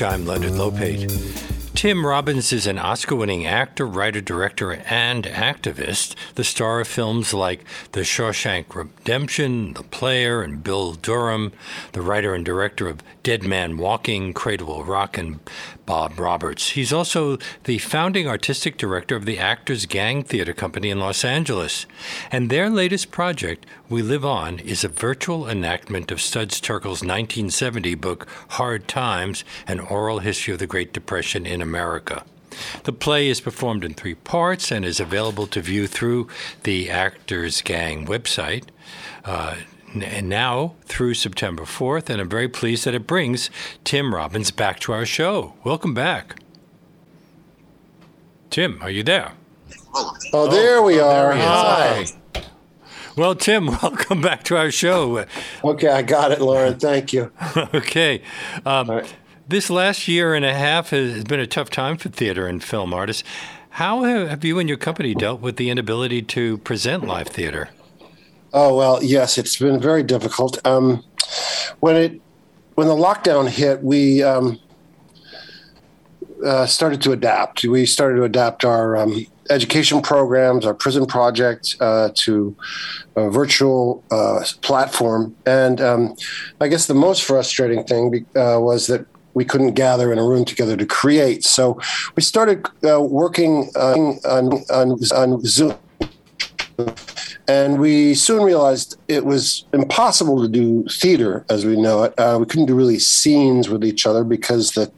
I'm Leonard Lopate. Tim Robbins is an Oscar winning actor, writer, director, and activist, the star of films like The Shawshank Redemption, The Player, and Bull Durham, the writer and director of Dead Man Walking, Cradle Will Rock, and Bob Roberts. He's also the founding artistic director of the Actors Gang Theater Company in Los Angeles. And their latest project, We Live On, is a virtual enactment of Studs Terkel's 1970 book, Hard Times An Oral History of the Great Depression in America. The play is performed in three parts and is available to view through the Actors Gang website. Uh, and now through September 4th, and I'm very pleased that it brings Tim Robbins back to our show. Welcome back. Tim, are you there? Oh, there we oh, are. There Hi. Well, Tim, welcome back to our show. Okay, I got it, Lauren. Thank you. okay. Um, right. This last year and a half has been a tough time for theater and film artists. How have you and your company dealt with the inability to present live theater? Oh well, yes, it's been very difficult. Um, when it when the lockdown hit, we um, uh, started to adapt. We started to adapt our um, education programs, our prison project uh, to a virtual uh, platform. And um, I guess the most frustrating thing uh, was that we couldn't gather in a room together to create. So we started uh, working on, on, on Zoom and we soon realized it was impossible to do theater as we know it. Uh, we couldn't do really scenes with each other because the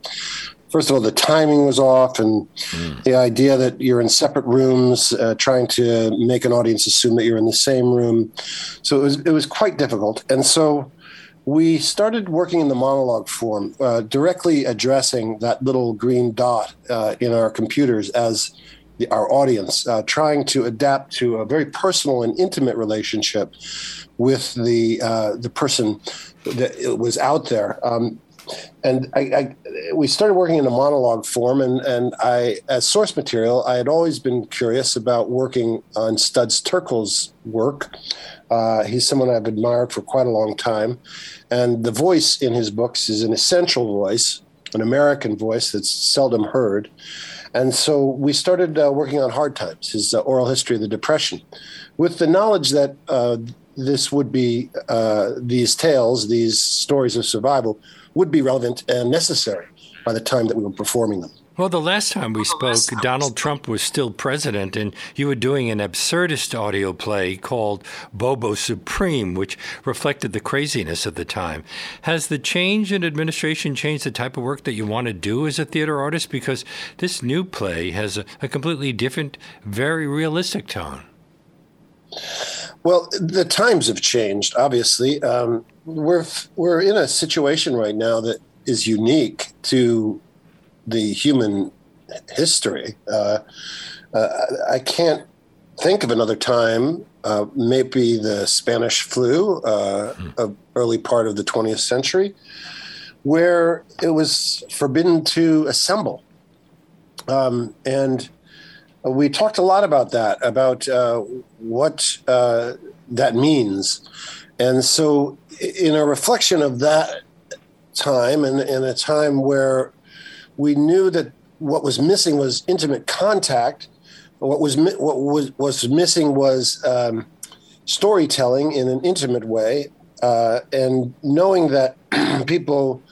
first of all the timing was off, and mm. the idea that you're in separate rooms uh, trying to make an audience assume that you're in the same room. So it was it was quite difficult, and so. We started working in the monologue form, uh, directly addressing that little green dot uh, in our computers as the, our audience, uh, trying to adapt to a very personal and intimate relationship with the uh, the person that was out there. Um, and I, I, we started working in a monologue form, and and I, as source material, I had always been curious about working on Studs Terkel's work. Uh, he's someone I've admired for quite a long time, and the voice in his books is an essential voice, an American voice that's seldom heard. And so we started uh, working on Hard Times, his uh, oral history of the Depression, with the knowledge that uh, this would be, uh, these tales, these stories of survival, would be relevant and necessary by the time that we were performing them. Well, the last time we spoke, Donald Trump was still president, and you were doing an absurdist audio play called Bobo Supreme, which reflected the craziness of the time. Has the change in administration changed the type of work that you want to do as a theater artist? Because this new play has a, a completely different, very realistic tone. Well, the times have changed. Obviously, um, we're we're in a situation right now that is unique to the human history. Uh, uh, I can't think of another time, uh, maybe the Spanish flu, mm. early part of the 20th century, where it was forbidden to assemble. Um, and we talked a lot about that, about uh, what uh, that means. And so, in a reflection of that time and in a time where we knew that what was missing was intimate contact. What was what was was missing was um, storytelling in an intimate way, uh, and knowing that people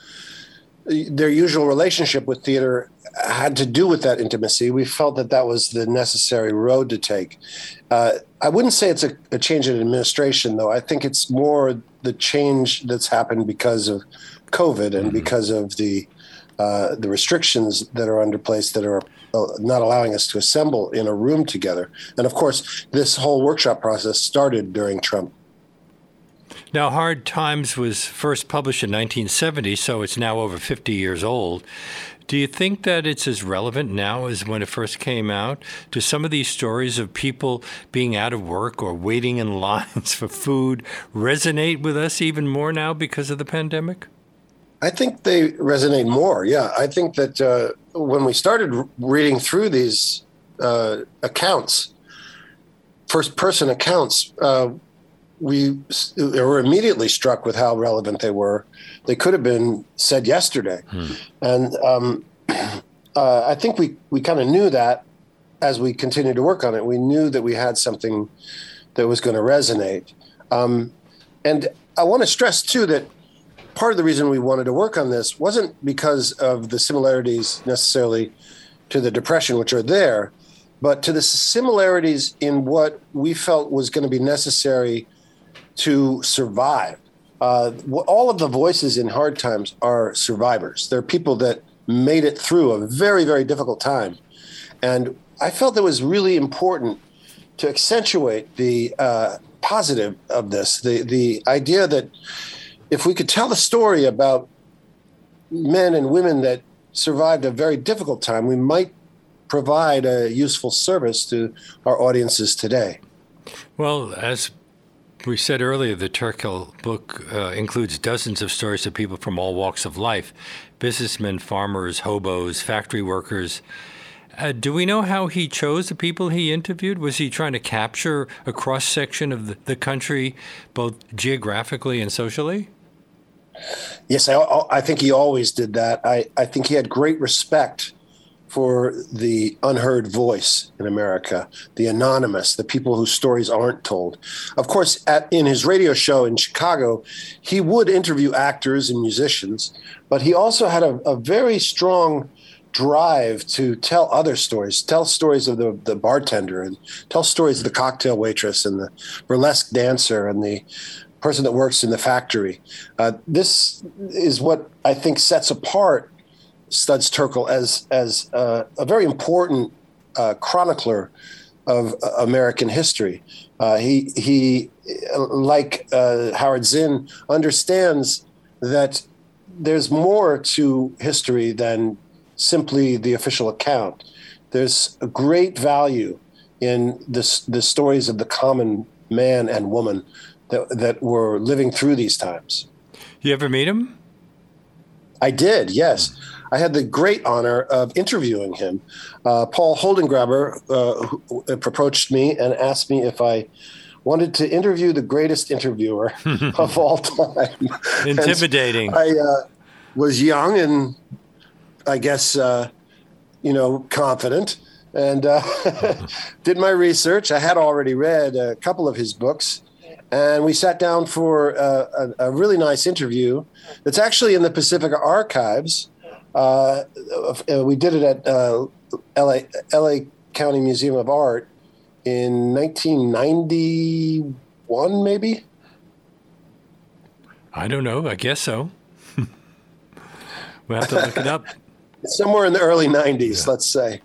their usual relationship with theater had to do with that intimacy. We felt that that was the necessary road to take. Uh, I wouldn't say it's a, a, change in administration, though. I think it's more the change that's happened because of COVID and mm-hmm. because of the uh, the restrictions that are under place that are uh, not allowing us to assemble in a room together. And of course, this whole workshop process started during Trump. Now, Hard Times was first published in 1970, so it's now over 50 years old. Do you think that it's as relevant now as when it first came out? Do some of these stories of people being out of work or waiting in lines for food resonate with us even more now because of the pandemic? I think they resonate more. Yeah, I think that uh, when we started reading through these uh, accounts, first person accounts, uh, we were immediately struck with how relevant they were. They could have been said yesterday, hmm. and um, uh, I think we we kind of knew that as we continued to work on it. We knew that we had something that was going to resonate, um, and I want to stress too that part of the reason we wanted to work on this wasn't because of the similarities necessarily to the depression, which are there, but to the similarities in what we felt was going to be necessary to survive. Uh, all of the voices in hard times are survivors. They're people that made it through a very, very difficult time. And I felt it was really important to accentuate the uh, positive of this the, the idea that if we could tell the story about men and women that survived a very difficult time, we might provide a useful service to our audiences today. Well, as we said earlier, the Terkel book uh, includes dozens of stories of people from all walks of life businessmen, farmers, hobos, factory workers. Uh, do we know how he chose the people he interviewed? Was he trying to capture a cross section of the, the country, both geographically and socially? Yes, I, I think he always did that. I, I think he had great respect for the unheard voice in America, the anonymous, the people whose stories aren't told. Of course, at, in his radio show in Chicago, he would interview actors and musicians, but he also had a, a very strong drive to tell other stories, tell stories of the, the bartender and tell stories of the cocktail waitress and the burlesque dancer and the person that works in the factory. Uh, this is what I think sets apart Studs Terkel as as uh, a very important uh, chronicler of uh, American history. Uh, he he, like uh, Howard Zinn, understands that there's more to history than simply the official account. There's a great value in this the stories of the common man and woman that that were living through these times. You ever meet him? I did, yes. I had the great honor of interviewing him. Uh, Paul Holdengräber uh, approached me and asked me if I wanted to interview the greatest interviewer of all time. Intimidating. I uh, was young and I guess, uh, you know, confident and uh, did my research. I had already read a couple of his books. And we sat down for uh, a, a, really nice interview that's actually in the Pacifica Archives. Uh, uh, we did it at uh, LA, LA County Museum of Art in 1991, maybe. I don't know. I guess so. we'll have to look it up. Somewhere in the early 90s, yeah. let's say.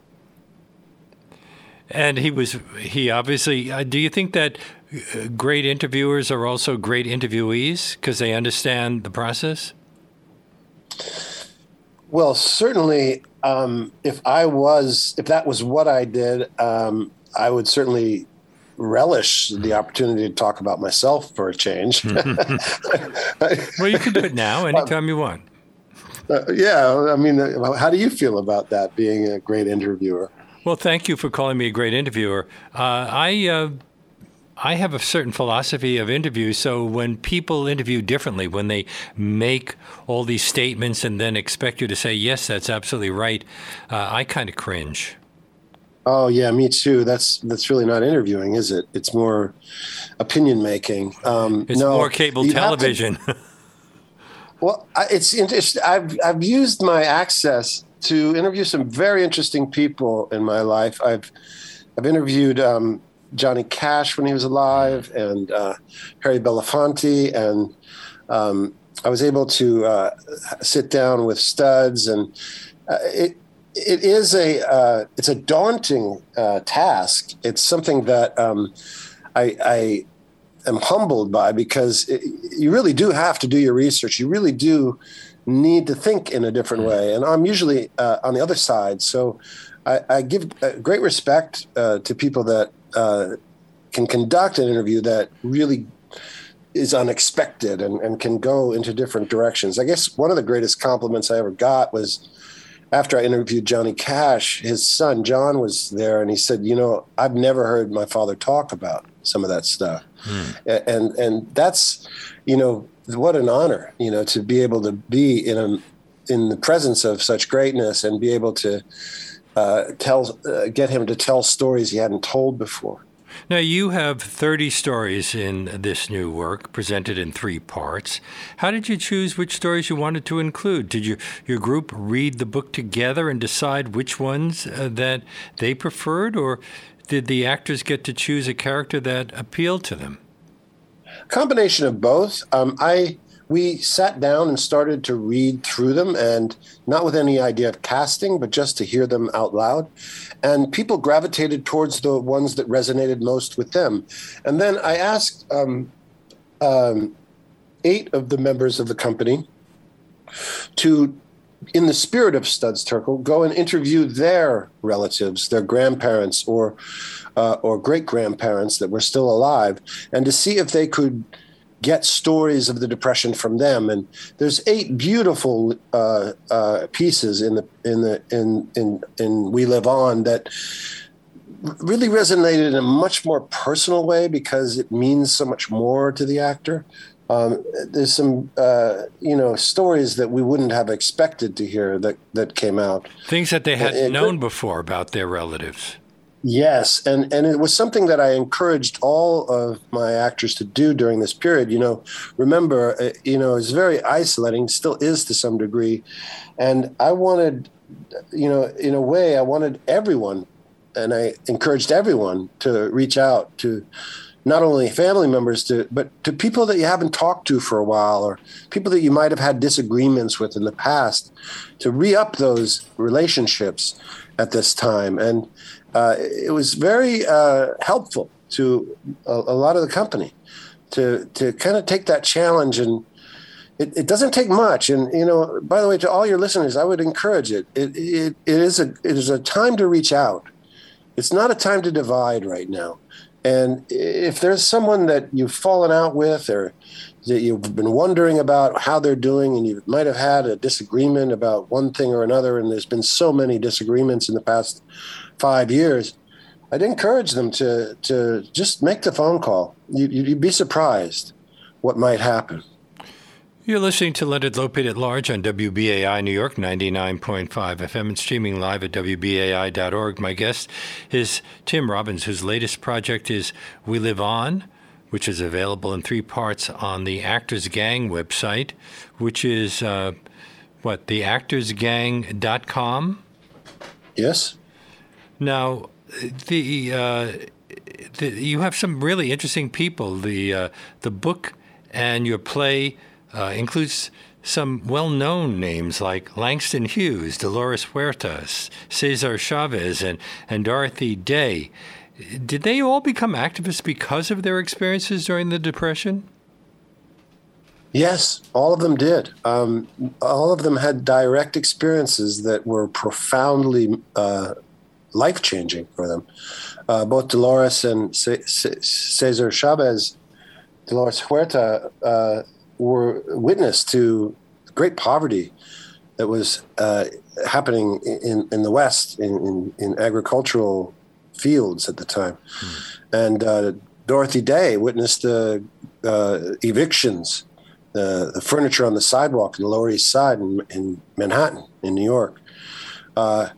And he was, he obviously, uh, do you think that uh, great interviewers are also great interviewees because they understand the process? Well, certainly, um, if I was, if that was what I did, um, I would certainly relish the opportunity to talk about myself for a change. well, you can do it now, anytime you want. Uh, yeah, I mean, uh, how do you feel about that being a great interviewer? Well, thank you for calling me a great interviewer. Uh, I uh, I have a certain philosophy of interviews. So when people interview differently, when they make all these statements and then expect you to say, yes, that's absolutely right, uh, I kind of cringe. Oh yeah, me too. That's that's really not interviewing, is it? It's more opinion making. Um, it's no, more cable television. To, well, it's interesting. I've I've used my access to interview some very interesting people in my life. I've I've interviewed um, Johnny Cash when he was alive, and uh, Harry Belafonte, and um, I was able to uh, sit down with Studs, and uh, it it is a uh, it's a daunting uh, task. It's something that um, I, I am humbled by because it, you really do have to do your research. You really do need to think in a different way, and I'm usually uh, on the other side, so. I, I give great respect to people that uh, can conduct an interview that really is unexpected and, and can go into different directions. I guess one of the greatest compliments I ever got was after I interviewed Johnny Cash, his son John was there and he said, You know, I've never heard my father talk about some of that stuff, and and that's you know what an honor you know to be able to be in a in the presence of such greatness and be able to uh, tell uh, get him to tell stories he hadn't told before. Now, you have 30 stories in this new work, presented in three parts. How did you choose which stories you wanted to include? Did you, your group read the book together and decide which ones uh, that they preferred, or did the actors get to choose a character that appealed to them? Combination of both. Um, I we sat down and started to read through them and not with any idea of casting but just to hear them out loud. And people gravitated towards the ones that resonated most with them. And then i asked um, um, eight of the members of the company to in the spirit of Studs Terkel, go and interview their relatives, their grandparents or uh, or great grandparents that were still alive, and to see if they could get stories of the depression from them. And there's eight beautiful uh, uh, pieces in the in the in in in We Live On that really resonated in a much more personal way because it means so much more to the actor. Um, there's some uh, you know stories that we wouldn't have expected to hear that that came out. Things that they hadn't known before about their relatives. Yes, and and it was something that I encouraged all of my actors to do during this period. You know, remember, uh, you know, it's very isolating, still is to some degree, and I wanted, you know, in a way, I wanted everyone, and I encouraged everyone to reach out to not only family members to but to people that you haven't talked to for a while or people that you might have had disagreements with in the past to re-up those relationships at this time and uh, it was very uh, helpful to a, a, lot of the company to to kind of take that challenge and it, it, doesn't take much. And you know by the way to all your listeners i would encourage it. it it it is a it is a time to reach out. It's not a time to divide right now. And if there's someone that you've fallen out with or that you've been wondering about how they're doing and you might have had a disagreement about one thing or another and there's been so many disagreements in the past five years, I'd encourage them to to just make the phone call. You, you'd be surprised what might happen. You're listening to Leonard Lopate at Large on WBAI New York 99.5 FM and streaming live at WBAI.org. My guest is Tim Robbins, whose latest project is We Live On, which is available in three parts on the Actors Gang website, which is uh, what, theactorsgang.com? Yes. Now, the, uh, the you have some really interesting people. The uh, the book and your play uh, includes some well-known names like Langston Hughes, Dolores Huertas, Cesar Chavez, and and Dorothy Day. Did they all become activists because of their experiences during the Depression? Yes, all of them did. Um, all of them had direct experiences that were profoundly uh, life changing for them. Uh, both Dolores and C- C- Cesar Chavez, Dolores Huerta, uh, were witness to great poverty that was uh, happening in, in the West in, in, in, agricultural fields at the time. Mm. And uh, Dorothy Day witnessed the uh, evictions, the, the, furniture on the sidewalk in the Lower East Side in, in Manhattan, in New York. Uh,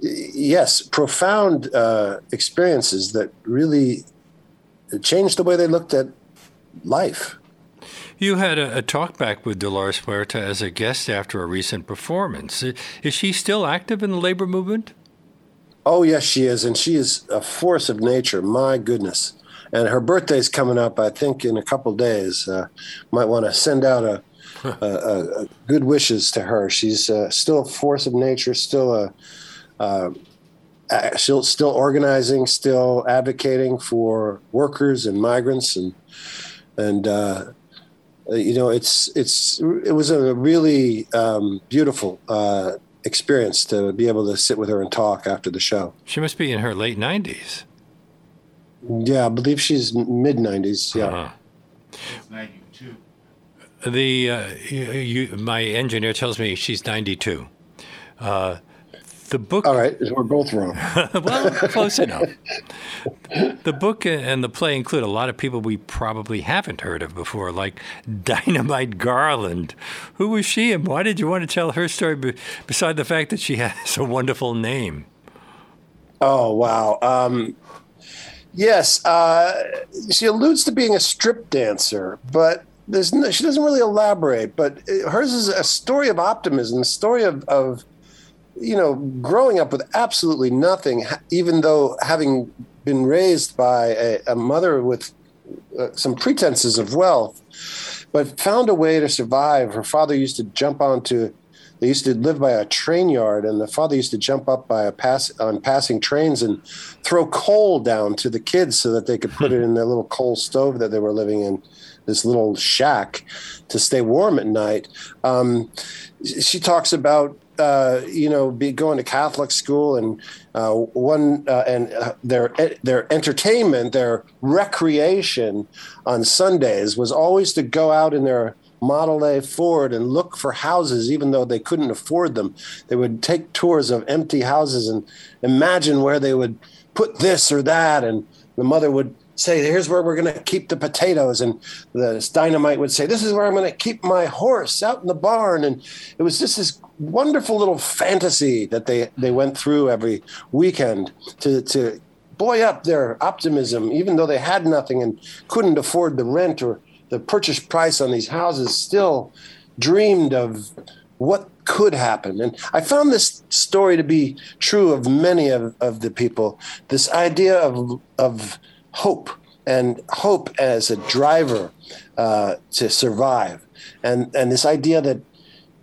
yes, profound uh, experiences that really changed the way they looked at life. You had a, a talk back with Dolores Huerta as a guest after a recent performance. Is she still active in the labor movement? Oh, yes, she is. And she is a force of nature. My goodness. And her birthday's coming up, I think, in a couple days. Uh, might want to send out a, a, a, good wishes to her. She's uh, still a force of nature, still a uh, still still organizing, still advocating for workers and migrants, and and uh, you know it's it's it was a really um, beautiful uh, experience to be able to sit with her and talk after the show. She must be in her late nineties. Yeah, I believe she's mid nineties. Yeah. Uh-huh. The uh, you, you, my engineer tells me she's ninety-two. Uh, The book. All right, we're both wrong. well, close enough. The book and the play include a lot of people we probably haven't heard of before, like Dynamite Garland. Who was she, and why did you want to tell her story? Beside the fact that she has a wonderful name. Oh wow. Um, yes, uh, she alludes to being a strip dancer, but there's no, she doesn't really elaborate. But hers is a story of optimism, a story of, of you know, growing up with absolutely nothing, even though having been raised by a, a mother with uh, some pretenses of wealth, but found a way to survive. Her father used to jump onto, they used to live by a train yard, and the father used to jump up by a pass on passing trains and throw coal down to the kids so that they could put it in their little coal stove that they were living in, this little shack, to stay warm at night. Um, she talks about uh, you know, be going to Catholic school and uh, one uh, and uh, their their entertainment, their recreation on Sundays was always to go out in their Model A Ford and look for houses, even though they couldn't afford them. They would take tours of empty houses and imagine where they would put this or that, and the mother would say, here's where we're going to keep the potatoes. And the dynamite would say, this is where I'm going to keep my horse out in the barn. And it was just this wonderful little fantasy that they, they went through every weekend to, to buoy up their optimism, even though they had nothing and couldn't afford the rent or the purchase price on these houses, still dreamed of what could happen. And I found this story to be true of many of, of the people. This idea of, of hope and hope as a driver uh, to survive. And, and this idea that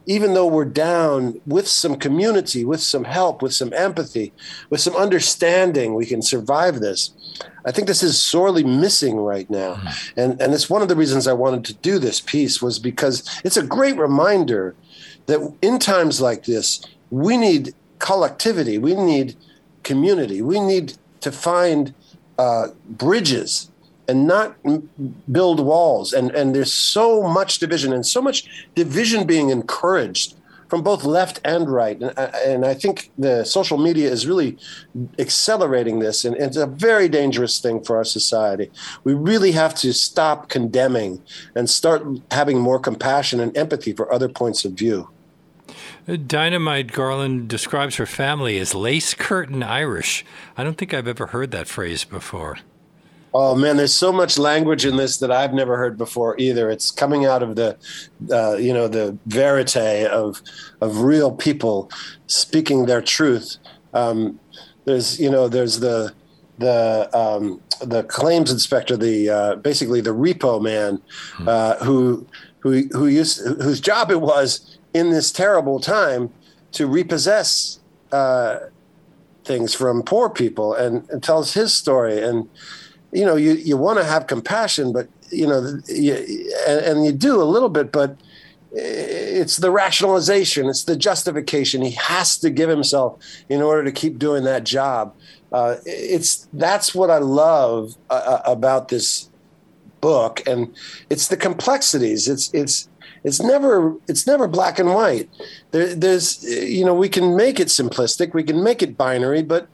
even though we're down with some community, with some help, with some empathy, with some understanding, we can survive this. I think this is sorely missing right now. Mm-hmm. And, and it's one of the reasons I wanted to do this piece was because it's a great reminder that in times like this, we need collectivity, we need community, we need to find uh, bridges and not build walls. And, and there's so much division and so much division being encouraged from both left and right. And, uh, and I think the social media is really accelerating this. And it's a very dangerous thing for our society. We really have to stop condemning and start having more compassion and empathy for other points of view. Dynamite Garland describes her family as lace curtain Irish. I don't think I've ever heard that phrase before. Oh man, there's so much language in this that I've never heard before either. It's coming out of the, uh, you know, the verite of of real people speaking their truth. Um, there's, you know, there's the the um, the claims inspector, the uh, basically the repo man, hmm. uh, who who who used whose job it was in this terrible time to repossess uh, things from poor people and, and, tells his story. And, you know, you, you want to have compassion, but, you know, you, and, and you do a little bit, but it's the rationalization, it's the justification. He has to give himself in order to keep doing that job. Uh, it's that's what I love uh, uh about this book, and it's the complexities. It's it's it's never it's never black and white. There, there's you know we can make it simplistic, we can make it binary, but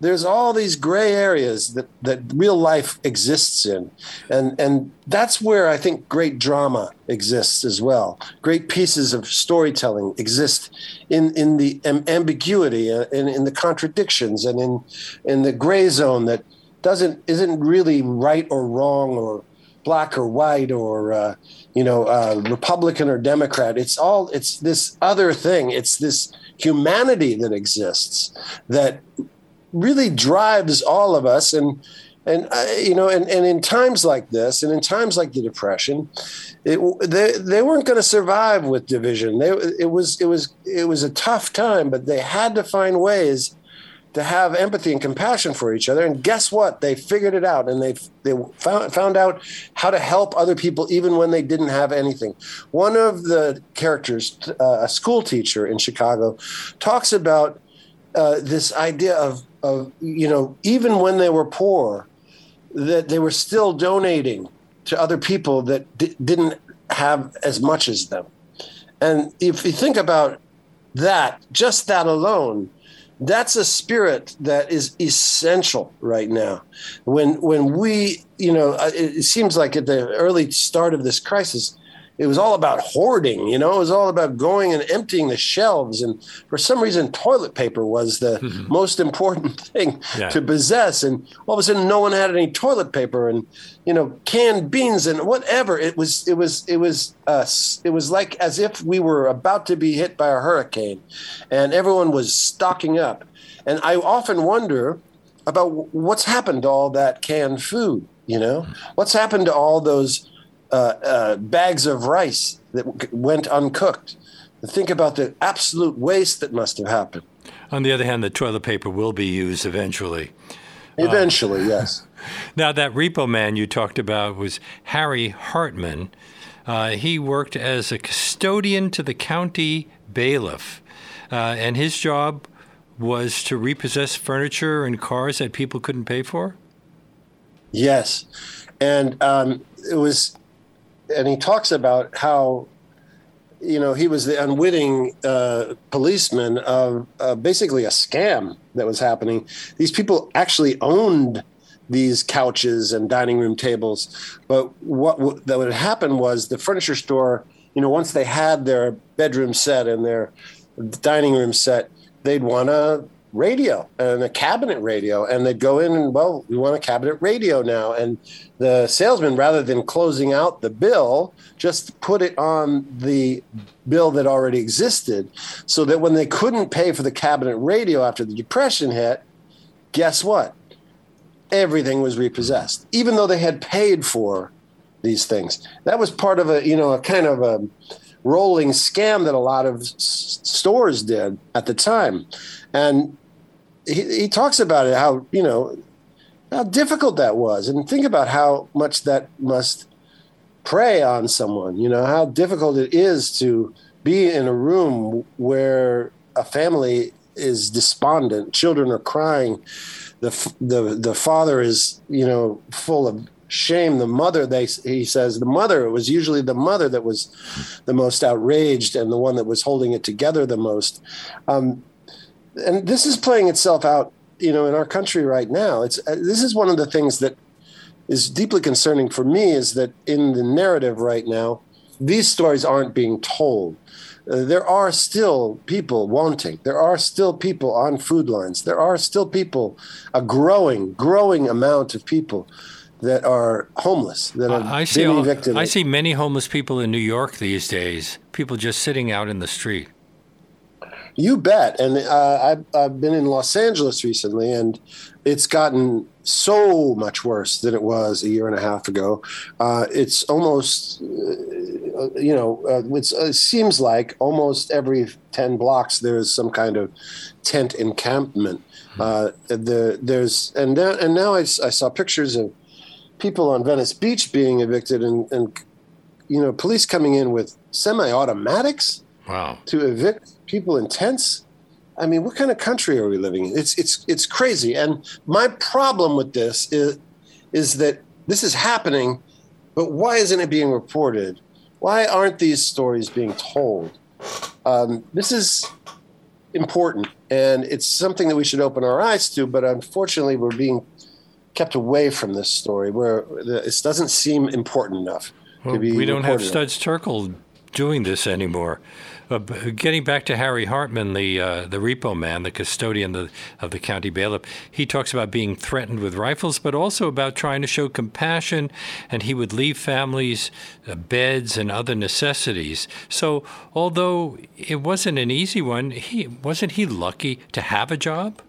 there's all these gray areas that that real life exists in, and and that's where I think great drama exists as well. Great pieces of storytelling exist in in the ambiguity, and in in the contradictions, and in in the gray zone that doesn't isn't really right or wrong or black or white or uh, you know uh, Republican or Democrat. It's all it's this other thing. It's this humanity that exists that really drives all of us and and uh, you know and, and in times like this and in times like the depression it, they, they weren't going to survive with division they, it was it was it was a tough time but they had to find ways to have empathy and compassion for each other. And guess what? They figured it out and they they found, found out how to help other people even when they didn't have anything. One of the characters, uh, a school teacher in Chicago, talks about uh, this idea of, of, you know, even when they were poor, that they were still donating to other people that d- didn't have as much as them. And if you think about that, just that alone, that's a spirit that is essential right now. When when we, you know, uh, it, it seems like at the early start of this crisis, it was all about hoarding, you know, it was all about going and emptying the shelves. And for some reason, toilet paper was the mm-hmm. most important thing yeah. to possess. And all of a sudden, no one had any toilet paper and, you know, canned beans and whatever. It was, it was, it was, uh, it was like as if we were about to be hit by a hurricane and everyone was stocking up. And I often wonder about what's happened to all that canned food, you know, what's happened to all those uh, uh, bags of rice that went uncooked. Think about the absolute waste that must have happened. On the other hand, the toilet paper will be used eventually. Eventually, uh, yes. Now, that repo man you talked about was Harry Hartman. Uh, he worked as a custodian to the county bailiff, uh, and his job was to repossess furniture and cars that people couldn't pay for? Yes. And um, it was and he talks about how you know he was the unwitting uh, policeman of uh, basically a scam that was happening. These people actually owned these couches and dining room tables, but what w- that would happen was the furniture store. You know, once they had their bedroom set and their dining room set, they'd want to radio and a cabinet radio and they'd go in and well we want a cabinet radio now. And the salesman rather than closing out the bill just put it on the bill that already existed so that when they couldn't pay for the cabinet radio after the depression hit guess what? Everything was repossessed even though they had paid for these things. That was part of a you know a kind of a rolling scam that a lot of s- stores did at the time. And he, he talks about it how you know how difficult that was. And think about how much that must prey on someone you know how difficult it is to be in a room where a family is despondent. Children are crying. The the the father is you know full of shame. The mother they he says the mother it was usually the mother that was the most outraged and the one that was holding it together the most. Um, and this is playing itself out, you know, in our country right now. It's uh, this is one of the things that is deeply concerning for me is that in the narrative right now, these stories aren't being told. Uh, there are still people wanting. There are still people on food lines. There are still people, a growing, growing amount of people that are homeless that have I see, been evicted. I see many homeless people in New York these days. People just sitting out in the street. You bet. And uh, I've, I've been in Los Angeles recently, and it's gotten so much worse than it was a year and a half ago. Uh, it's almost, uh, you know, uh, it seems like almost every 10 blocks there's some kind of tent encampment. Uh, the, there's and now, and now I, I, saw pictures of people on Venice Beach being evicted and, and you know police coming in with semi-automatics wow. to evict people in tents. I mean, what kind of country are we living in? It's it's it's crazy. And my problem with this is is that this is happening, but why isn't it being reported? Why aren't these stories being told? Um, this is important, and it's something that we should open our eyes to. But unfortunately, we're being kept away from this story, where this doesn't seem important enough well, to be. We don't have Studs Terkel doing this anymore. Uh, getting back to Harry Hartman, the uh, the repo man, the custodian of, of the county bailiff, he talks about being threatened with rifles, but also about trying to show compassion, and he would leave families uh, beds and other necessities. So, although it wasn't an easy one, he wasn't he lucky to have a job.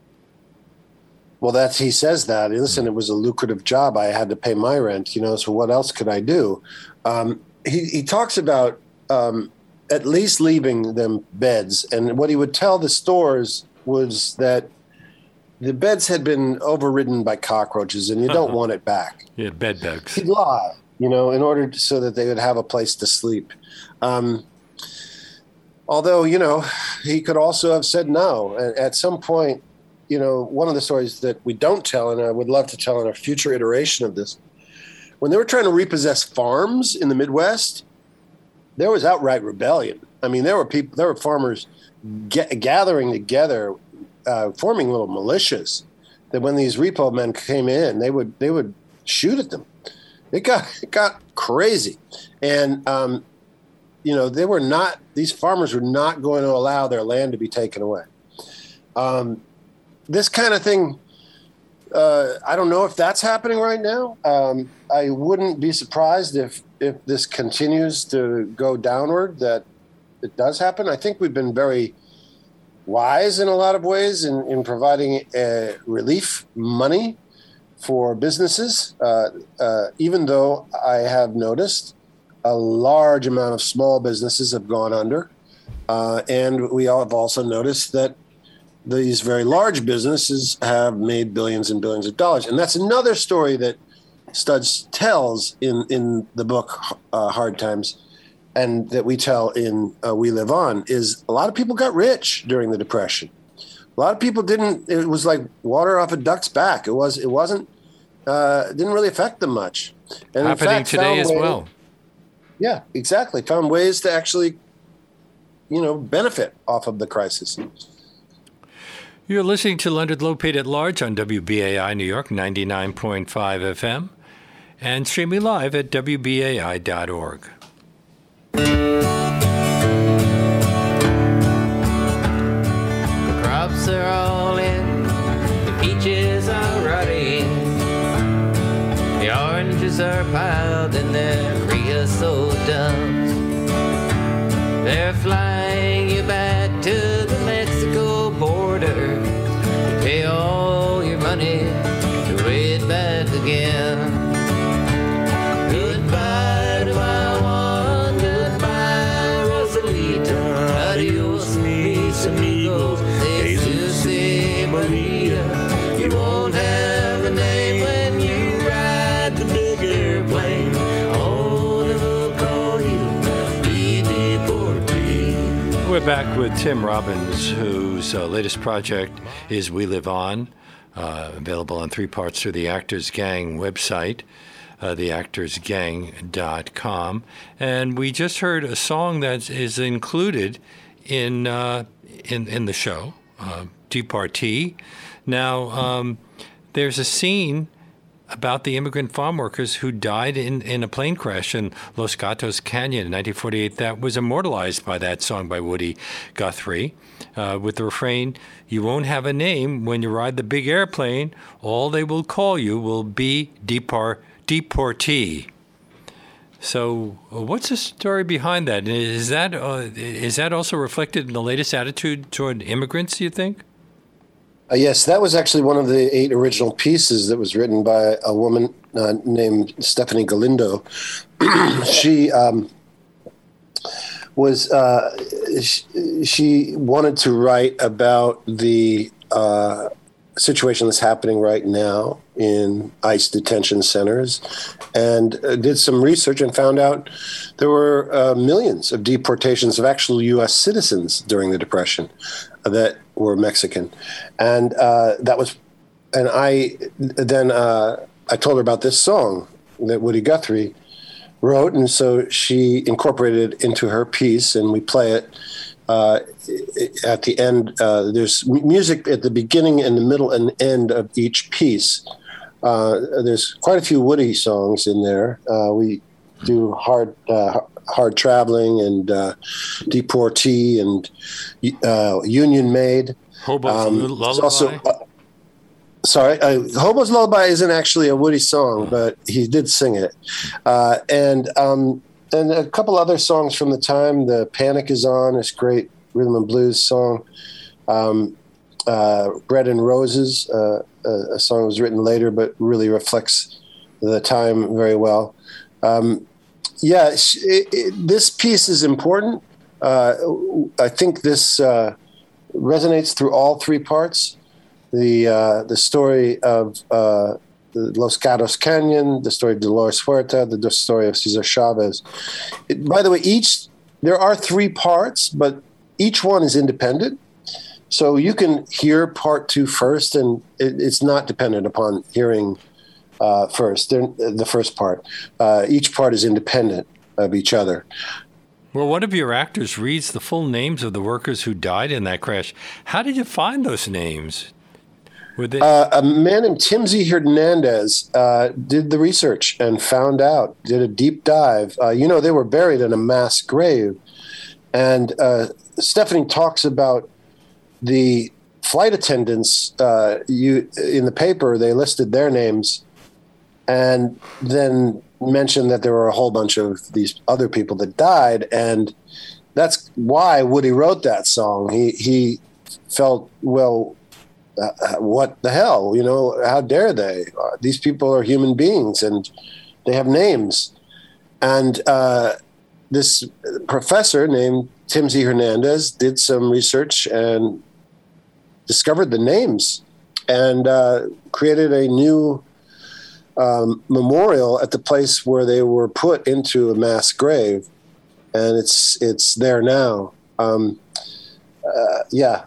Well, that's he says that. Listen, it was a lucrative job. I had to pay my rent, you know. So what else could I do? Um, he he talks about um, at least leaving them beds. And what he would tell the stores was that the beds had been overridden by cockroaches and you don't uh-huh. want it back. Yeah, bed bugs. He'd lie, you know, in order to, so that they would have a place to sleep. Um, although, you know, he could also have said no. At, at some point, you know, one of the stories that we don't tell, and I would love to tell in a future iteration of this, when they were trying to repossess farms in the Midwest, there was outright rebellion. I mean, there were people, there were farmers get, gathering together uh, forming little militias that when these repo men came in, they would they would shoot at them. It got it got crazy, and um, you know they were not these farmers were not going to allow their land to be taken away. Um, this kind of thing, uh, I don't know if that's happening right now. Um, I wouldn't be surprised if if this continues to go downward. That it does happen. I think we've been very wise in a lot of ways in, in providing uh, relief money for businesses, uh, uh, even though I have noticed a large amount of small businesses have gone under. Uh, and we have also noticed that these very large businesses have made billions and billions of dollars. And that's another story that Studs tells in, in the book uh, Hard Times and that we tell in uh, We Live On is a lot of people got rich during the Depression. A lot of people didn't. It was like water off a duck's back. It was. It wasn't. Uh, didn't really affect them much. And happening fact, today as well. Yeah, exactly. Found ways to actually, you know, benefit off of the crisis. You're listening to Leonard Lopate at Large on WBAI New York 99.5 FM and streaming live at WBAI.org. The crops are all in, the peaches are the oranges are piled in their creosote dumps. They're flying We're back with Tim Robbins, whose uh, latest project is We Live On, uh, available on three parts through the Actors Gang website, uh, theactorsgang.com. And we just heard a song that is included in, uh, in, in the show, uh, Deportee. Now, um, there's a scene about the immigrant farm workers who died in, in a plane crash in Los Gatos Canyon in 1948 that was immortalized by that song by Woody Guthrie uh, with the refrain, You won't have a name when you ride the big airplane. All they will call you will be depart- deportee. So, uh, what's the story behind that? Is that uh, is that also reflected in the latest attitude toward immigrants? Do you think? Uh, yes, that was actually one of the eight original pieces that was written by a woman uh, named Stephanie Galindo. she um, was uh, she, she, wanted to write about the uh, situation that's happening right now in ICE detention centers, and uh, did some research and found out there were uh, millions of deportations of actual U.S. citizens during the Depression that were Mexican, and uh, that was, and I then uh, I told her about this song that Woody Guthrie wrote, and so she incorporated it into her piece, and we play it. Uh, at the end, uh, there's music at the beginning and the middle and end of each piece. Uh, there's quite a few Woody songs in there. Uh, we do hard hard traveling and uh, deportee and uh, Union Maid. Hobo's um, lullaby. Also, uh, sorry, uh, Hobo's lullaby isn't actually a Woody song, but he did sing it. Uh, and um, and a couple other songs from the time. The Panic is on. This great rhythm and blues song. Um, uh, Bread and Roses, uh, a, a song was written later, but really reflects the time very well. Um, yeah, it, it, this piece is important. Uh, I think this uh, resonates through all three parts. The uh, the story of uh, Los Gatos Canyon, the story of Dolores Huerta, the, story of Cesar Chavez. It, by the way, each there are three parts, but each one is independent. So you can hear part two first, and it's not dependent upon hearing uh, first. They're, the first part. Uh, each part is independent of each other. Well, one of your actors reads the full names of the workers who died in that crash. How did you find those names? They- uh, a man named Tim Z. Hernandez uh, did the research and found out, did a deep dive. Uh, you know, they were buried in a mass grave. And uh, Stephanie talks about the flight attendants. Uh, you in the paper, they listed their names, and then mentioned that there were a whole bunch of these other people that died, and that's why Woody wrote that song. He he felt well. Uh, what the hell? You know, how dare they? Uh, these people are human beings, and they have names. And uh, this professor named Tim Z. Hernandez did some research and discovered the names and uh, created a new um, memorial at the place where they were put into a mass grave, and it's it's there now. Um, uh, yeah.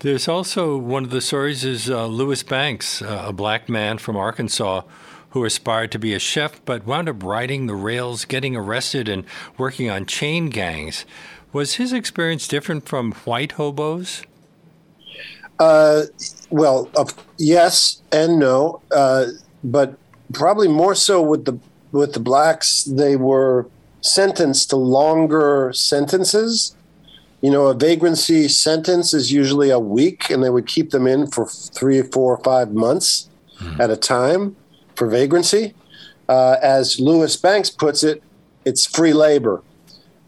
There's also one of the stories is uh, Lewis Banks, uh, a black man from Arkansas who aspired to be a chef but wound up riding the rails, getting arrested, and working on chain gangs. Was his experience different from white hobos? Uh, well, uh, yes and no, uh, but probably more so with the with the blacks. They were sentenced to longer sentences. You know, a vagrancy sentence is usually a week, and they would keep them in for three, four, or five months mm. at a time for vagrancy. Uh, as Lewis Banks puts it, it's free labor.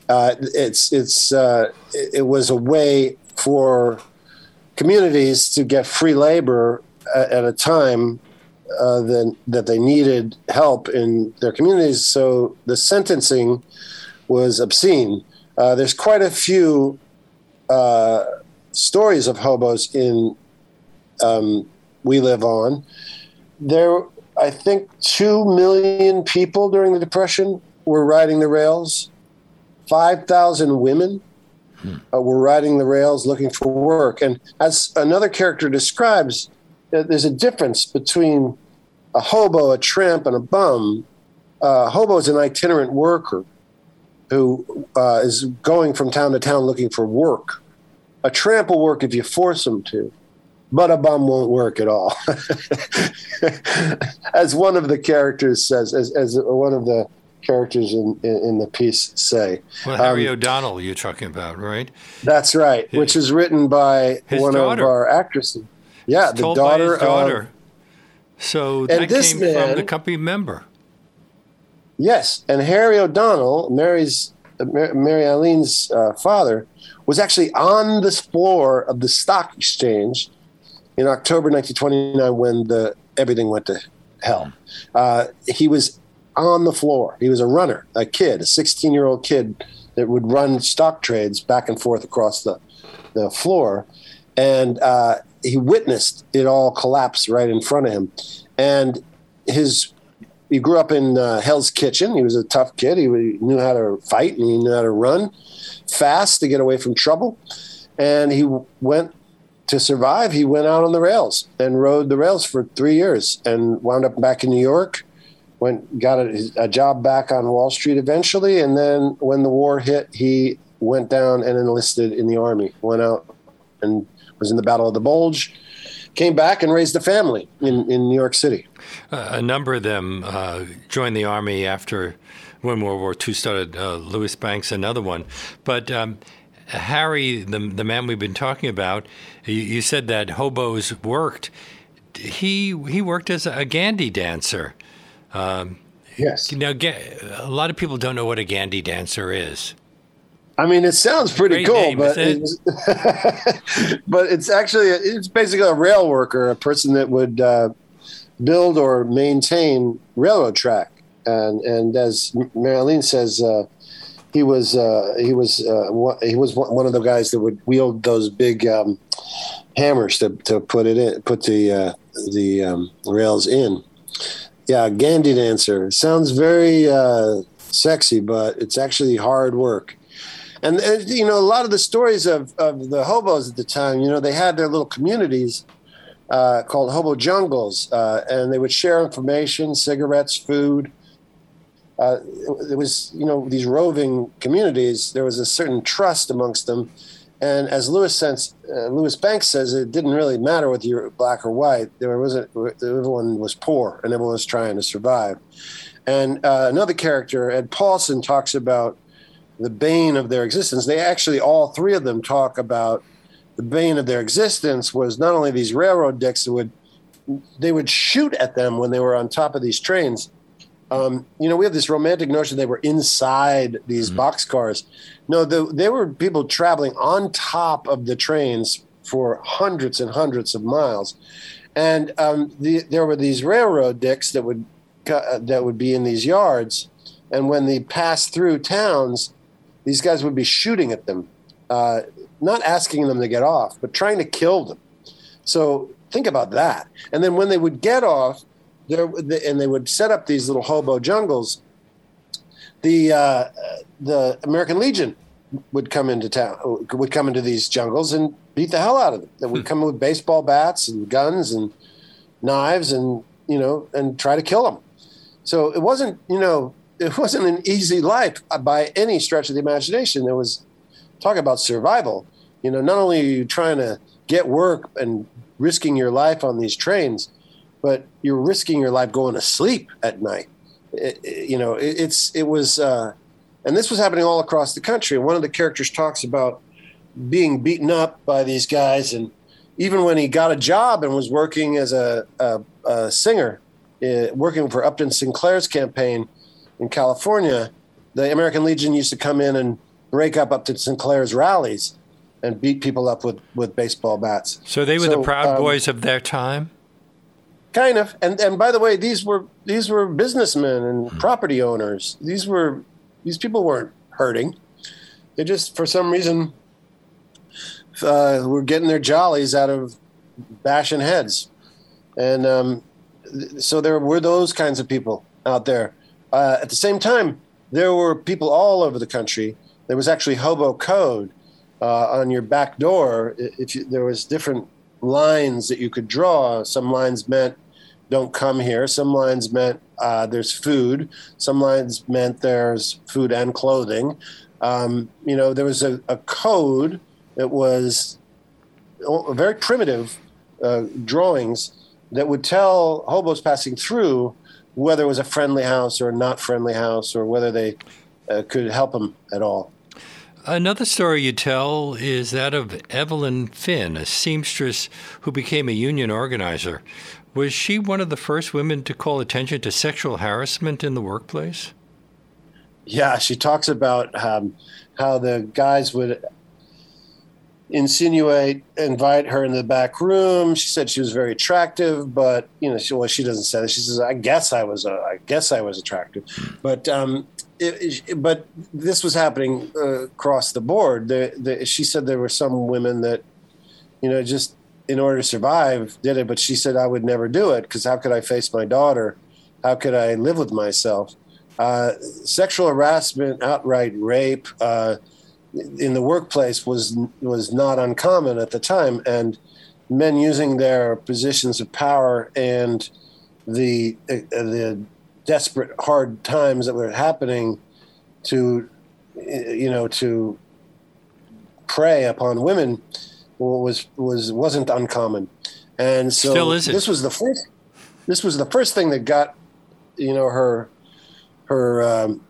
Uh, it's it's uh, it was a way for communities to get free labor at, at a time uh, that that they needed help in their communities. So the sentencing was obscene. Uh, there's quite a few uh, stories of hobos in um, We Live On. There I think, 2 million people during the Depression were riding the rails. 5,000 women hmm. uh, were riding the rails looking for work. And as another character describes, uh, there's a difference between a hobo, a tramp, and a bum. Uh, hobo is an itinerant worker who uh, is going from town to town looking for work. A tramp will work if you force him to but a bum won't work at all. as one of the characters says, as, as one of the characters in, in, in the piece say. Well, Harry um, O'Donnell, you're talking about, right? That's right, his, which is written by one daughter. of our actresses. Yeah, the daughter, daughter. Of, so that came man, from the company member. Yes, and Harry O'Donnell, Mary's Mary Eileen's uh, father, was actually on the floor of the stock exchange in October 1929 when the everything went to hell. Uh, he was on the floor. He was a runner, a kid, a 16 year old kid that would run stock trades back and forth across the, the floor. And uh, he witnessed it all collapse right in front of him. And his he grew up in uh, Hell's Kitchen. He was a tough kid. He, he knew how to fight and he knew how to run fast to get away from trouble. And he went to survive, he went out on the rails and rode the rails for three years and wound up back in New York. Went got a, a, job back on Wall Street eventually, and then when the war hit, he went down and enlisted in the army. Went out and was in the Battle of the Bulge. Came back and raised a family in, in New York City. Uh, a number of them uh, joined the army after when World War II started. Uh, Lewis Banks, another one, but. Um, Harry, the the man we've been talking about, you, you said that hobos worked. He he worked as a gandy dancer. Um, yes. Now, a lot of people don't know what a gandy dancer is. I mean, it sounds pretty cool, name, but it? it's, but it's actually it's basically a rail worker, a person that would uh, build or maintain railroad track. And and as Marilyn says, uh, he was uh, he was uh, he was one of the guys that would wield those big um, hammers to, to put it in, put the uh, the um, rails in. Yeah, gandy dancer sounds very uh, sexy, but it's actually hard work. And, and, you know, a lot of the stories of, of the hobos at the time, you know, they had their little communities uh, called hobo jungles, uh, and they would share information, cigarettes, food uh, it, was you know these roving communities. There was a certain trust amongst them, and as lewis sense, uh, Lewis Banks says, it didn't really matter whether you're black or white. There wasn't everyone was poor and everyone was trying to survive. And uh, another character, Ed Paulson, talks about the bane of their existence. They actually, all three of them talk about the bane of their existence was not only these railroad dicks that would they would shoot at them when they were on top of these trains. Um, you know, we have this romantic notion they were inside these mm-hmm. boxcars. No, the, they were people traveling on top of the trains for hundreds and hundreds of miles, and um, the, there were these railroad dicks that would uh, that would be in these yards, and when they passed through towns, these guys would be shooting at them, uh, not asking them to get off, but trying to kill them. So think about that. And then when they would get off, there and they would set up these little hobo jungles. The uh, the American Legion would come into town, would come into these jungles and beat the hell out of them. That would hmm. come with baseball bats and guns and knives and you know and try to kill them. So it wasn't you know it wasn't an easy life by any stretch of the imagination. There was talk about survival. You know, not only are you trying to get work and risking your life on these trains, but you're risking your life going to sleep at night. It, it, you know, it, it's it was, uh, and this was happening all across the country. One of the characters talks about being beaten up by these guys, and even when he got a job and was working as a, a, a singer, uh, working for Upton Sinclair's campaign in California, the American Legion used to come in and break up Upton Sinclair's rallies and beat people up with, with baseball bats. So they were so, the Proud um, Boys of their time. Kind of, and and by the way, these were these were businessmen and hmm. property owners. These were these people weren't hurting. They just, for some reason, uh, were getting their jollies out of bashing heads, and um, so there were those kinds of people out there. Uh, at the same time, there were people all over the country. There was actually hobo code uh, on your back door. If you, there was different lines that you could draw, some lines meant "don't come here." Some lines meant uh, there's food. Some lines meant there's food and clothing. Um, you know, there was a, a code that was very primitive uh, drawings that would tell hobos passing through whether it was a friendly house or a not friendly house or whether they uh, could help them at all. Another story you tell is that of Evelyn Finn, a seamstress who became a union organizer. Was she one of the first women to call attention to sexual harassment in the workplace? Yeah, she talks about um, how the guys would insinuate, invite her in the back room. She said she was very attractive, but you know, she, well, she doesn't say that. She says, "I guess I was, uh, I guess I was attractive," but um, it, it, but this was happening uh, across the board. The, the, she said there were some women that, you know, just in order to survive, did it. But she said I would never do it because how could I face my daughter? How could I live with myself? Uh, sexual harassment, outright rape. Uh, in the workplace was was not uncommon at the time, and men using their positions of power and the uh, the desperate hard times that were happening to you know to prey upon women was was wasn't uncommon. And so this was the first this was the first thing that got you know her her um,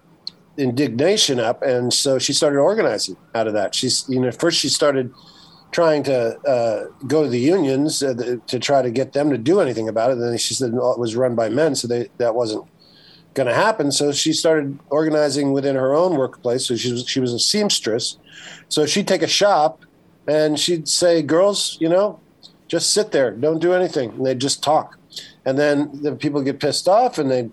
indignation up, and so she started organizing out of that. She's you know first she started trying to uh, go to the unions uh, to try to get them to do anything about it. And then she said it was run by men, so they, that wasn't going to happen. So she started organizing within her own workplace. So she was she was a seamstress. So she'd take a shop, and she'd say, "Girls, you know, just sit there, don't do anything," and they'd just talk. And then the people get pissed off, and they'd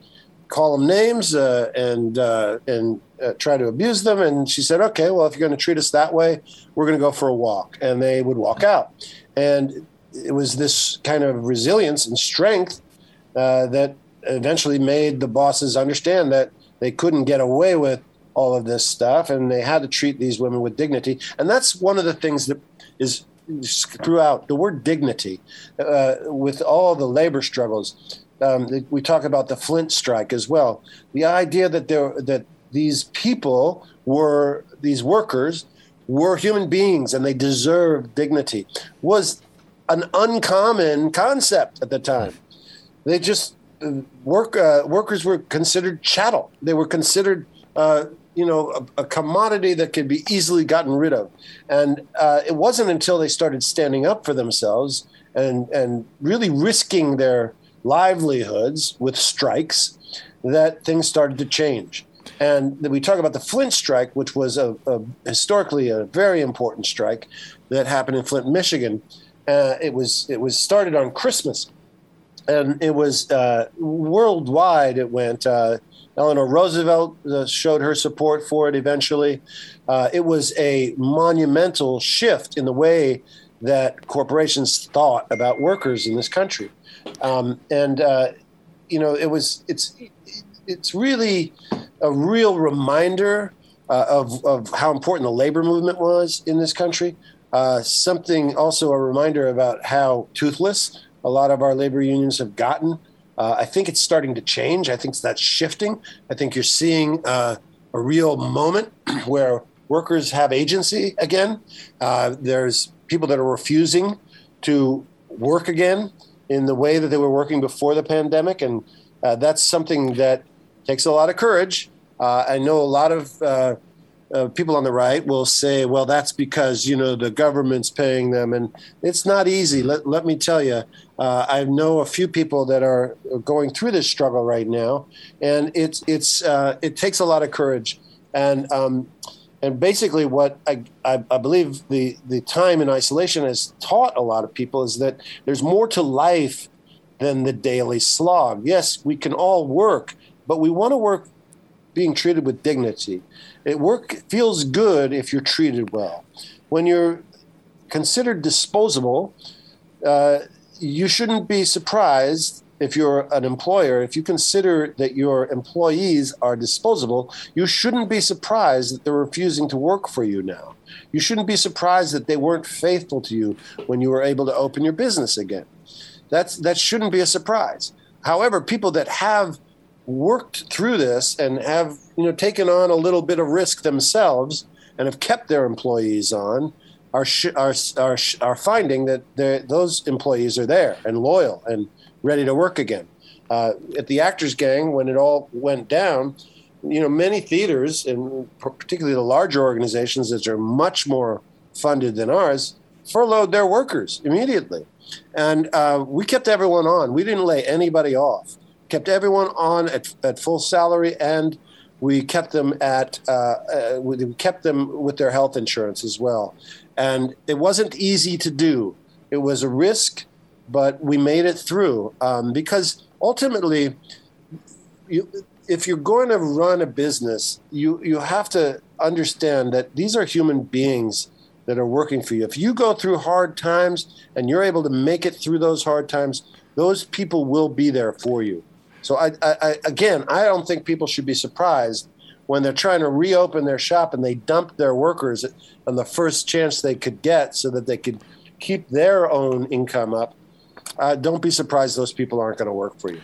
call them names uh, and uh, and uh, try to abuse them. And she said, "Okay, well, if you're going to treat us that way, we're going to go for a walk." And they would walk out, and it was this kind of resilience and strength uh, that eventually made the bosses understand that they couldn't get away with all of this stuff, and they had to treat these women with dignity. And that's one of the things that is throughout the word dignity uh, with all the labor struggles Um, we talk about the Flint strike as well. The idea that there that these people were these workers were human beings and they deserved dignity was an uncommon concept at the time. They just uh, work uh, workers were considered chattel. They were considered uh, you know a, a, commodity that could be easily gotten rid of. And uh, it wasn't until they started standing up for themselves and and really risking their livelihoods with strikes that things started to change. And we talk about the Flint strike, which was a, a historically a very important strike that happened in Flint, Michigan. Uh, it was it was started on Christmas, and it was uh, worldwide. It went. Uh, Eleanor Roosevelt uh, showed her support for it eventually. Uh, it was a monumental shift in the way that corporations thought about workers in this country, um, and uh, you know it was it's it's really a real reminder uh, of, of how important the labor movement was in this country. Uh, something also a reminder about how toothless a lot of our labor unions have gotten. Uh, I think it's starting to change. I think that's shifting. I think you're seeing uh, a real moment where workers have agency again. Uh, there's people that are refusing to work again in the way that they were working before the pandemic, and uh, that's something that takes a lot of courage. Uh, I know a lot of uh, uh, people on the right will say, well, that's because, you know, the government's paying them. And it's not easy. Let, let me tell you, uh, I know a few people that are going through this struggle right now. And it's, it's, uh, it takes a lot of courage. And, um, and basically what I, I, I, believe the, the time in isolation has taught a lot of people is that there's more to life than the daily slog. Yes, we can all work, but we want to work being treated with dignity. It work feels good if you're treated well. When you're considered disposable, uh, you shouldn't be surprised if you're an employer, if you consider that your employees are disposable, you shouldn't be surprised that they're refusing to work for you now. You shouldn't be surprised that they weren't faithful to you when you were able to open your business again. That's that shouldn't be a surprise. However, people that have worked through this and have you know taken on a little bit of risk themselves and have kept their employees on are sh- are, are, are finding that those employees are there and loyal and ready to work again. Uh, at the Actors Gang, when it all went down, you know many theaters and particularly the larger organizations that are much more funded than ours furloughed their workers immediately, and uh, we kept everyone on. We didn't lay anybody off kept everyone on at, at full salary and we kept them at uh, uh, we kept them with their health insurance as well and it wasn't easy to do it was a risk but we made it through. Um, because ultimately you, if you're going to run a business you you have to understand that these are human beings that are working for you. If you go through hard times and you're able to make it through those hard times those people will be there for you. So I, I, again, I don't think people should be surprised when they're trying to reopen their shop and they dump their workers on the first chance they could get so that they could keep their own income up. Uh, don't be surprised those people aren't going to work for you.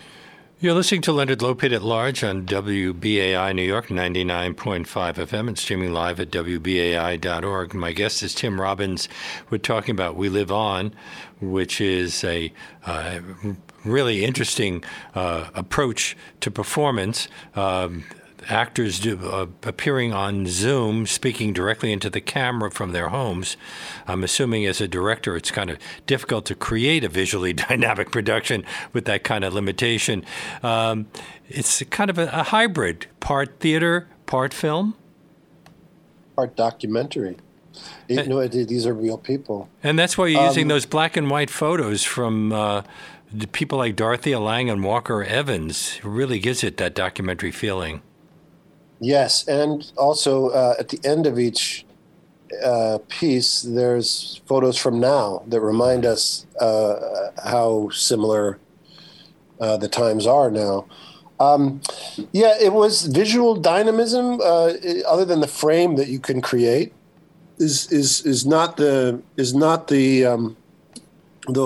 You're listening to Leonard Lopate at Large on WBAI New York 99.5 FM and streaming live at WBAI.org. My guest is Tim Robbins. We're talking about We Live On, which is a uh, really interesting uh, approach to performance. Um, actors do, uh, appearing on Zoom, speaking directly into the camera from their homes. I'm assuming as a director, it's kind of difficult to create a visually dynamic production with that kind of limitation. Um, it's kind of a, a, hybrid, part theater, part film, part documentary. You know, these are real people, and that's why you're using um, those black and white photos from. Uh, people like Dorothea Lange and Walker Evans It really gives it that documentary feeling. Yes, and also uh, at the end of each uh, piece, there's photos from now that remind us uh, how similar uh, the times are now. Um, yeah, it was visual dynamism. Uh, other than the frame that you can create, is is is not the is not the um, the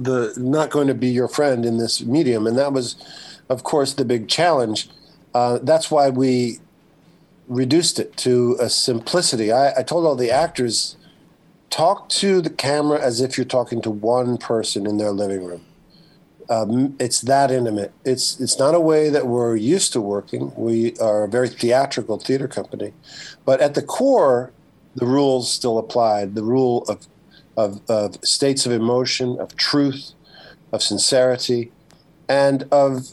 the not going to be your friend in this medium, and that was, of course, the big challenge. Uh, that's why we reduced it to a simplicity. I, I told all the actors, talk to the camera as if you're talking to one person in their living room. Um, it's that intimate. It's it's not a way that we're used to working. We are a very theatrical theater company, but at the core, the rules still applied. The rule of of, of states of emotion, of truth, of sincerity, and of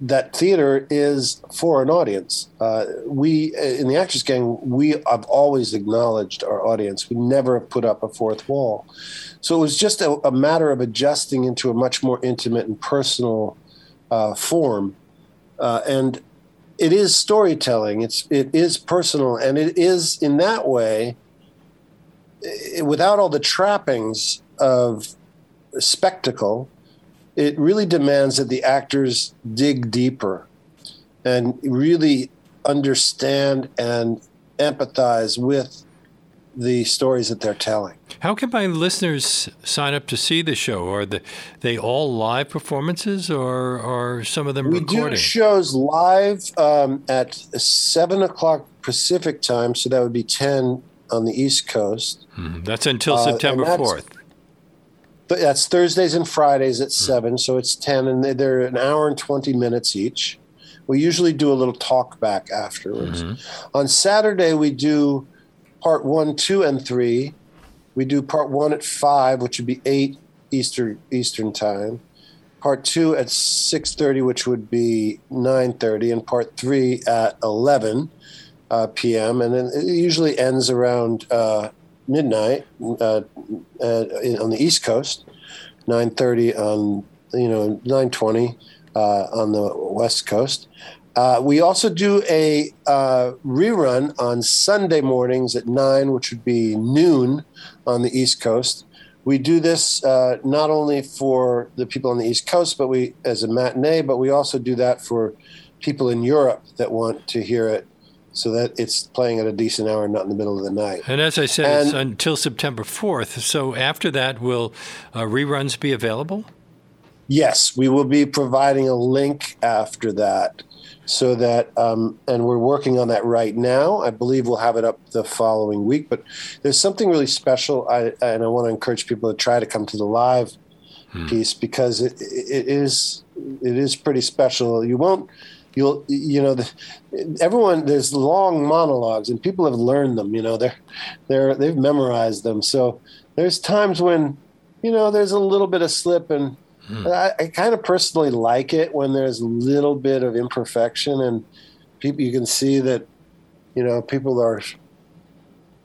that theater is for an audience. Uh, we in the Actors Gang, we have always acknowledged our audience. We never put up a fourth wall. So it was just a, a matter of adjusting into a much more intimate and personal uh, form, uh, and it is storytelling. It's it is personal, and it is in that way, it, without all the trappings of spectacle it really demands that the actors dig deeper and really understand and empathize with the stories that they're telling. How can my listeners sign up to see the show? Are the, they all live performances, or are some of them we recording? do shows live um, at seven o'clock Pacific time, so that would be ten on the East Coast. Mm, that's until uh, September fourth that's Thursdays and Fridays at seven, so it's ten, and they're an hour and twenty minutes each. We usually do a little talk back afterwards. Mm-hmm. On Saturday, we do part one, two, and three. We do part one at five, which would be eight Eastern Eastern time. Part two at six thirty, which would be nine thirty, and part three at eleven uh, p.m. And then it usually ends around uh, midnight uh, on the East Coast, 9:30 on you know 9:20 uh, on the West Coast. Uh, we also do a uh, rerun on Sunday mornings at nine, which would be noon on the East Coast. We do this not only for the people on the East Coast, but we as a matinee, but we also do that for people in Europe that want to hear it so that it's playing at a decent hour, not in the middle of the night. And as I said, and, it's until September 4th. So after that, will uh, reruns be available? Yes, we will be providing a link after that so that, um, and we're working on that right now. I believe we'll have it up the following week. But there's something really special, I, and I want to encourage people to try to come to the live hmm. piece because it, it is it is pretty special. You won't you'll you know the, everyone there's long monologues and people have learned them you know they're they're they've memorized them so there's times when you know there's a little bit of slip and hmm. I, I kind of personally like it when there's a little bit of imperfection and people you can see that you know people are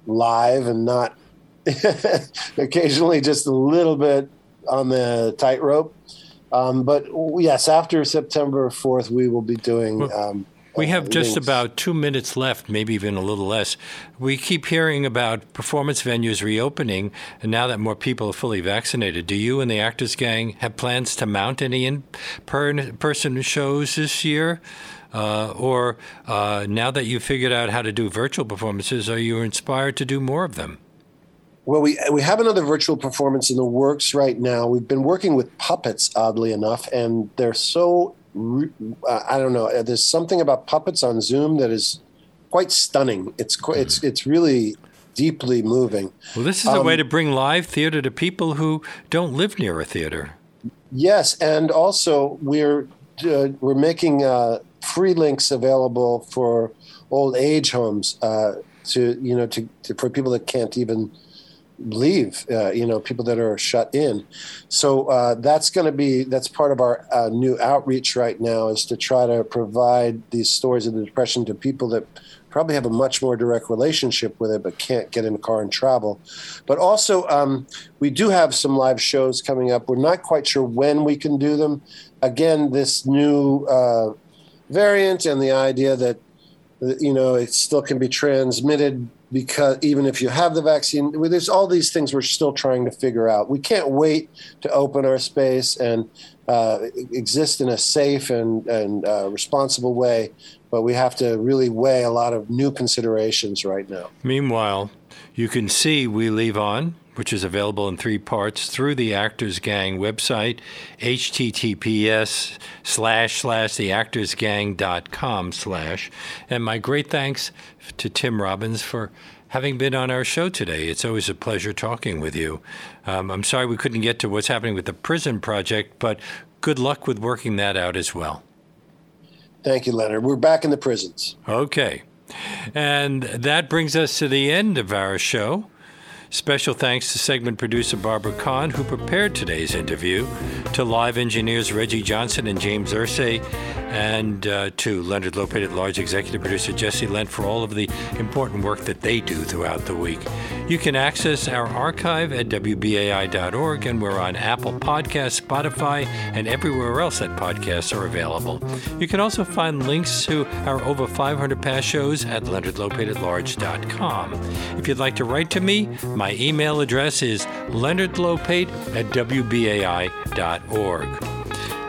live and not occasionally just a little bit on the tightrope um, but yes, after September 4th, we will be doing. Um, we have uh, just about two minutes left, maybe even a little less. We keep hearing about performance venues reopening, and now that more people are fully vaccinated, do you and the Actors Gang have plans to mount any in person shows this year? Uh, or uh, now that you've figured out how to do virtual performances, are you inspired to do more of them? Well, we we have another virtual performance in the works right now. We've been working with puppets, oddly enough, and they're so uh, I don't know. There's something about puppets on Zoom that is quite stunning. It's it's it's really deeply moving. Well, this is um, a way um, to bring live theater to people who don't live near a theater. Yes, and also we're uh, we're making uh, free links available for old age homes uh, to you know to, to, for people that can't even leave uh, you know people that are shut in. So uh, that's going to be that's part of our uh, new outreach right now is to try to provide these stories of the depression to people that probably have a much more direct relationship with it but can't get in a car and travel. But also um, we do have some live shows coming up. We're not quite sure when we can do them. Again this new uh, variant and the idea that you know it still can be transmitted because even if you have the vaccine, there's all these things we're still trying to figure out. We can't wait to open our space and uh, exist in a safe and, and uh, responsible way, but we have to really weigh a lot of new considerations right now. Meanwhile, You can see We Live On, which is available in three parts through the Actors Gang website, https slash slash theactorsgang.com slash. And my great thanks to Tim Robbins for having been on our show today. It's always a pleasure talking with you. Um, I'm sorry we couldn't get to what's happening with the prison project, but good luck with working that out as well. Thank you, Leonard. We're back in the prisons. Okay. And that brings us to the end of our show. Special thanks to segment producer Barbara Kahn, who prepared today's interview, to live engineers Reggie Johnson and James Ursay, and uh, to Leonard Lopate at Large executive producer Jesse Lent for all of the important work that they do throughout the week. You can access our archive at WBAI.org, and we're on Apple Podcasts, Spotify, and everywhere else that podcasts are available. You can also find links to our over 500 past shows at LeonardLopateAtLarge.com. If you'd like to write to me, my email address is leonardlopate at WBAI.org.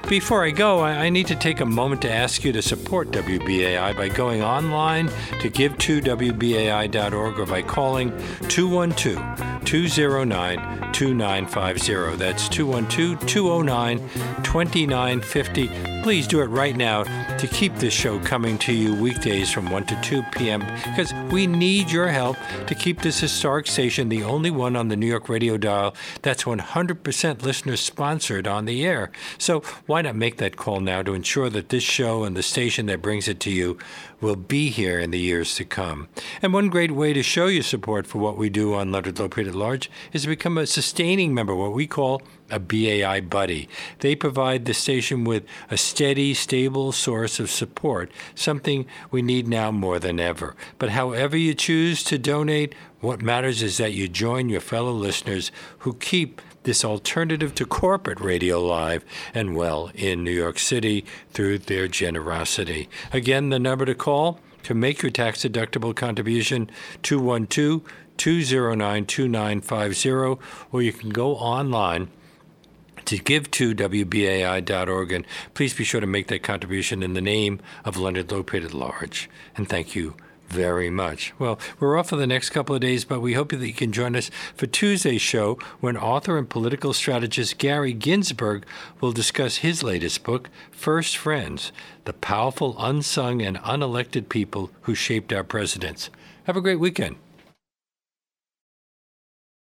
Before I go, I need to take a moment to ask you to support WBAI by going online to give2wbai.org or by calling 212 209 2950. That's 212 209 2950. Please do it right now to keep this show coming to you weekdays from 1 to 2 p.m. because we need your help to keep this historic station the only one on the New York radio dial that's 100% listener sponsored on the air. So why not make that call now to ensure that this show and the station that brings it to you will be here in the years to come? And one great way to show your support for what we do on Leonard Lopate at Large is to become a sustaining member, what we call a BAI buddy. They provide the station with a steady, stable source of support, something we need now more than ever. But however you choose to donate, what matters is that you join your fellow listeners who keep this alternative to corporate radio live and well in New York City through their generosity. Again, the number to call to make your tax deductible contribution 212 209 2950 or you can go online to give to WBAI.org. And please be sure to make that contribution in the name of Leonard Lopate at Large. And thank you very much. Well, we're off for the next couple of days, but we hope that you can join us for Tuesday's show when author and political strategist Gary Ginsberg will discuss his latest book, First Friends The Powerful, Unsung, and Unelected People Who Shaped Our Presidents. Have a great weekend.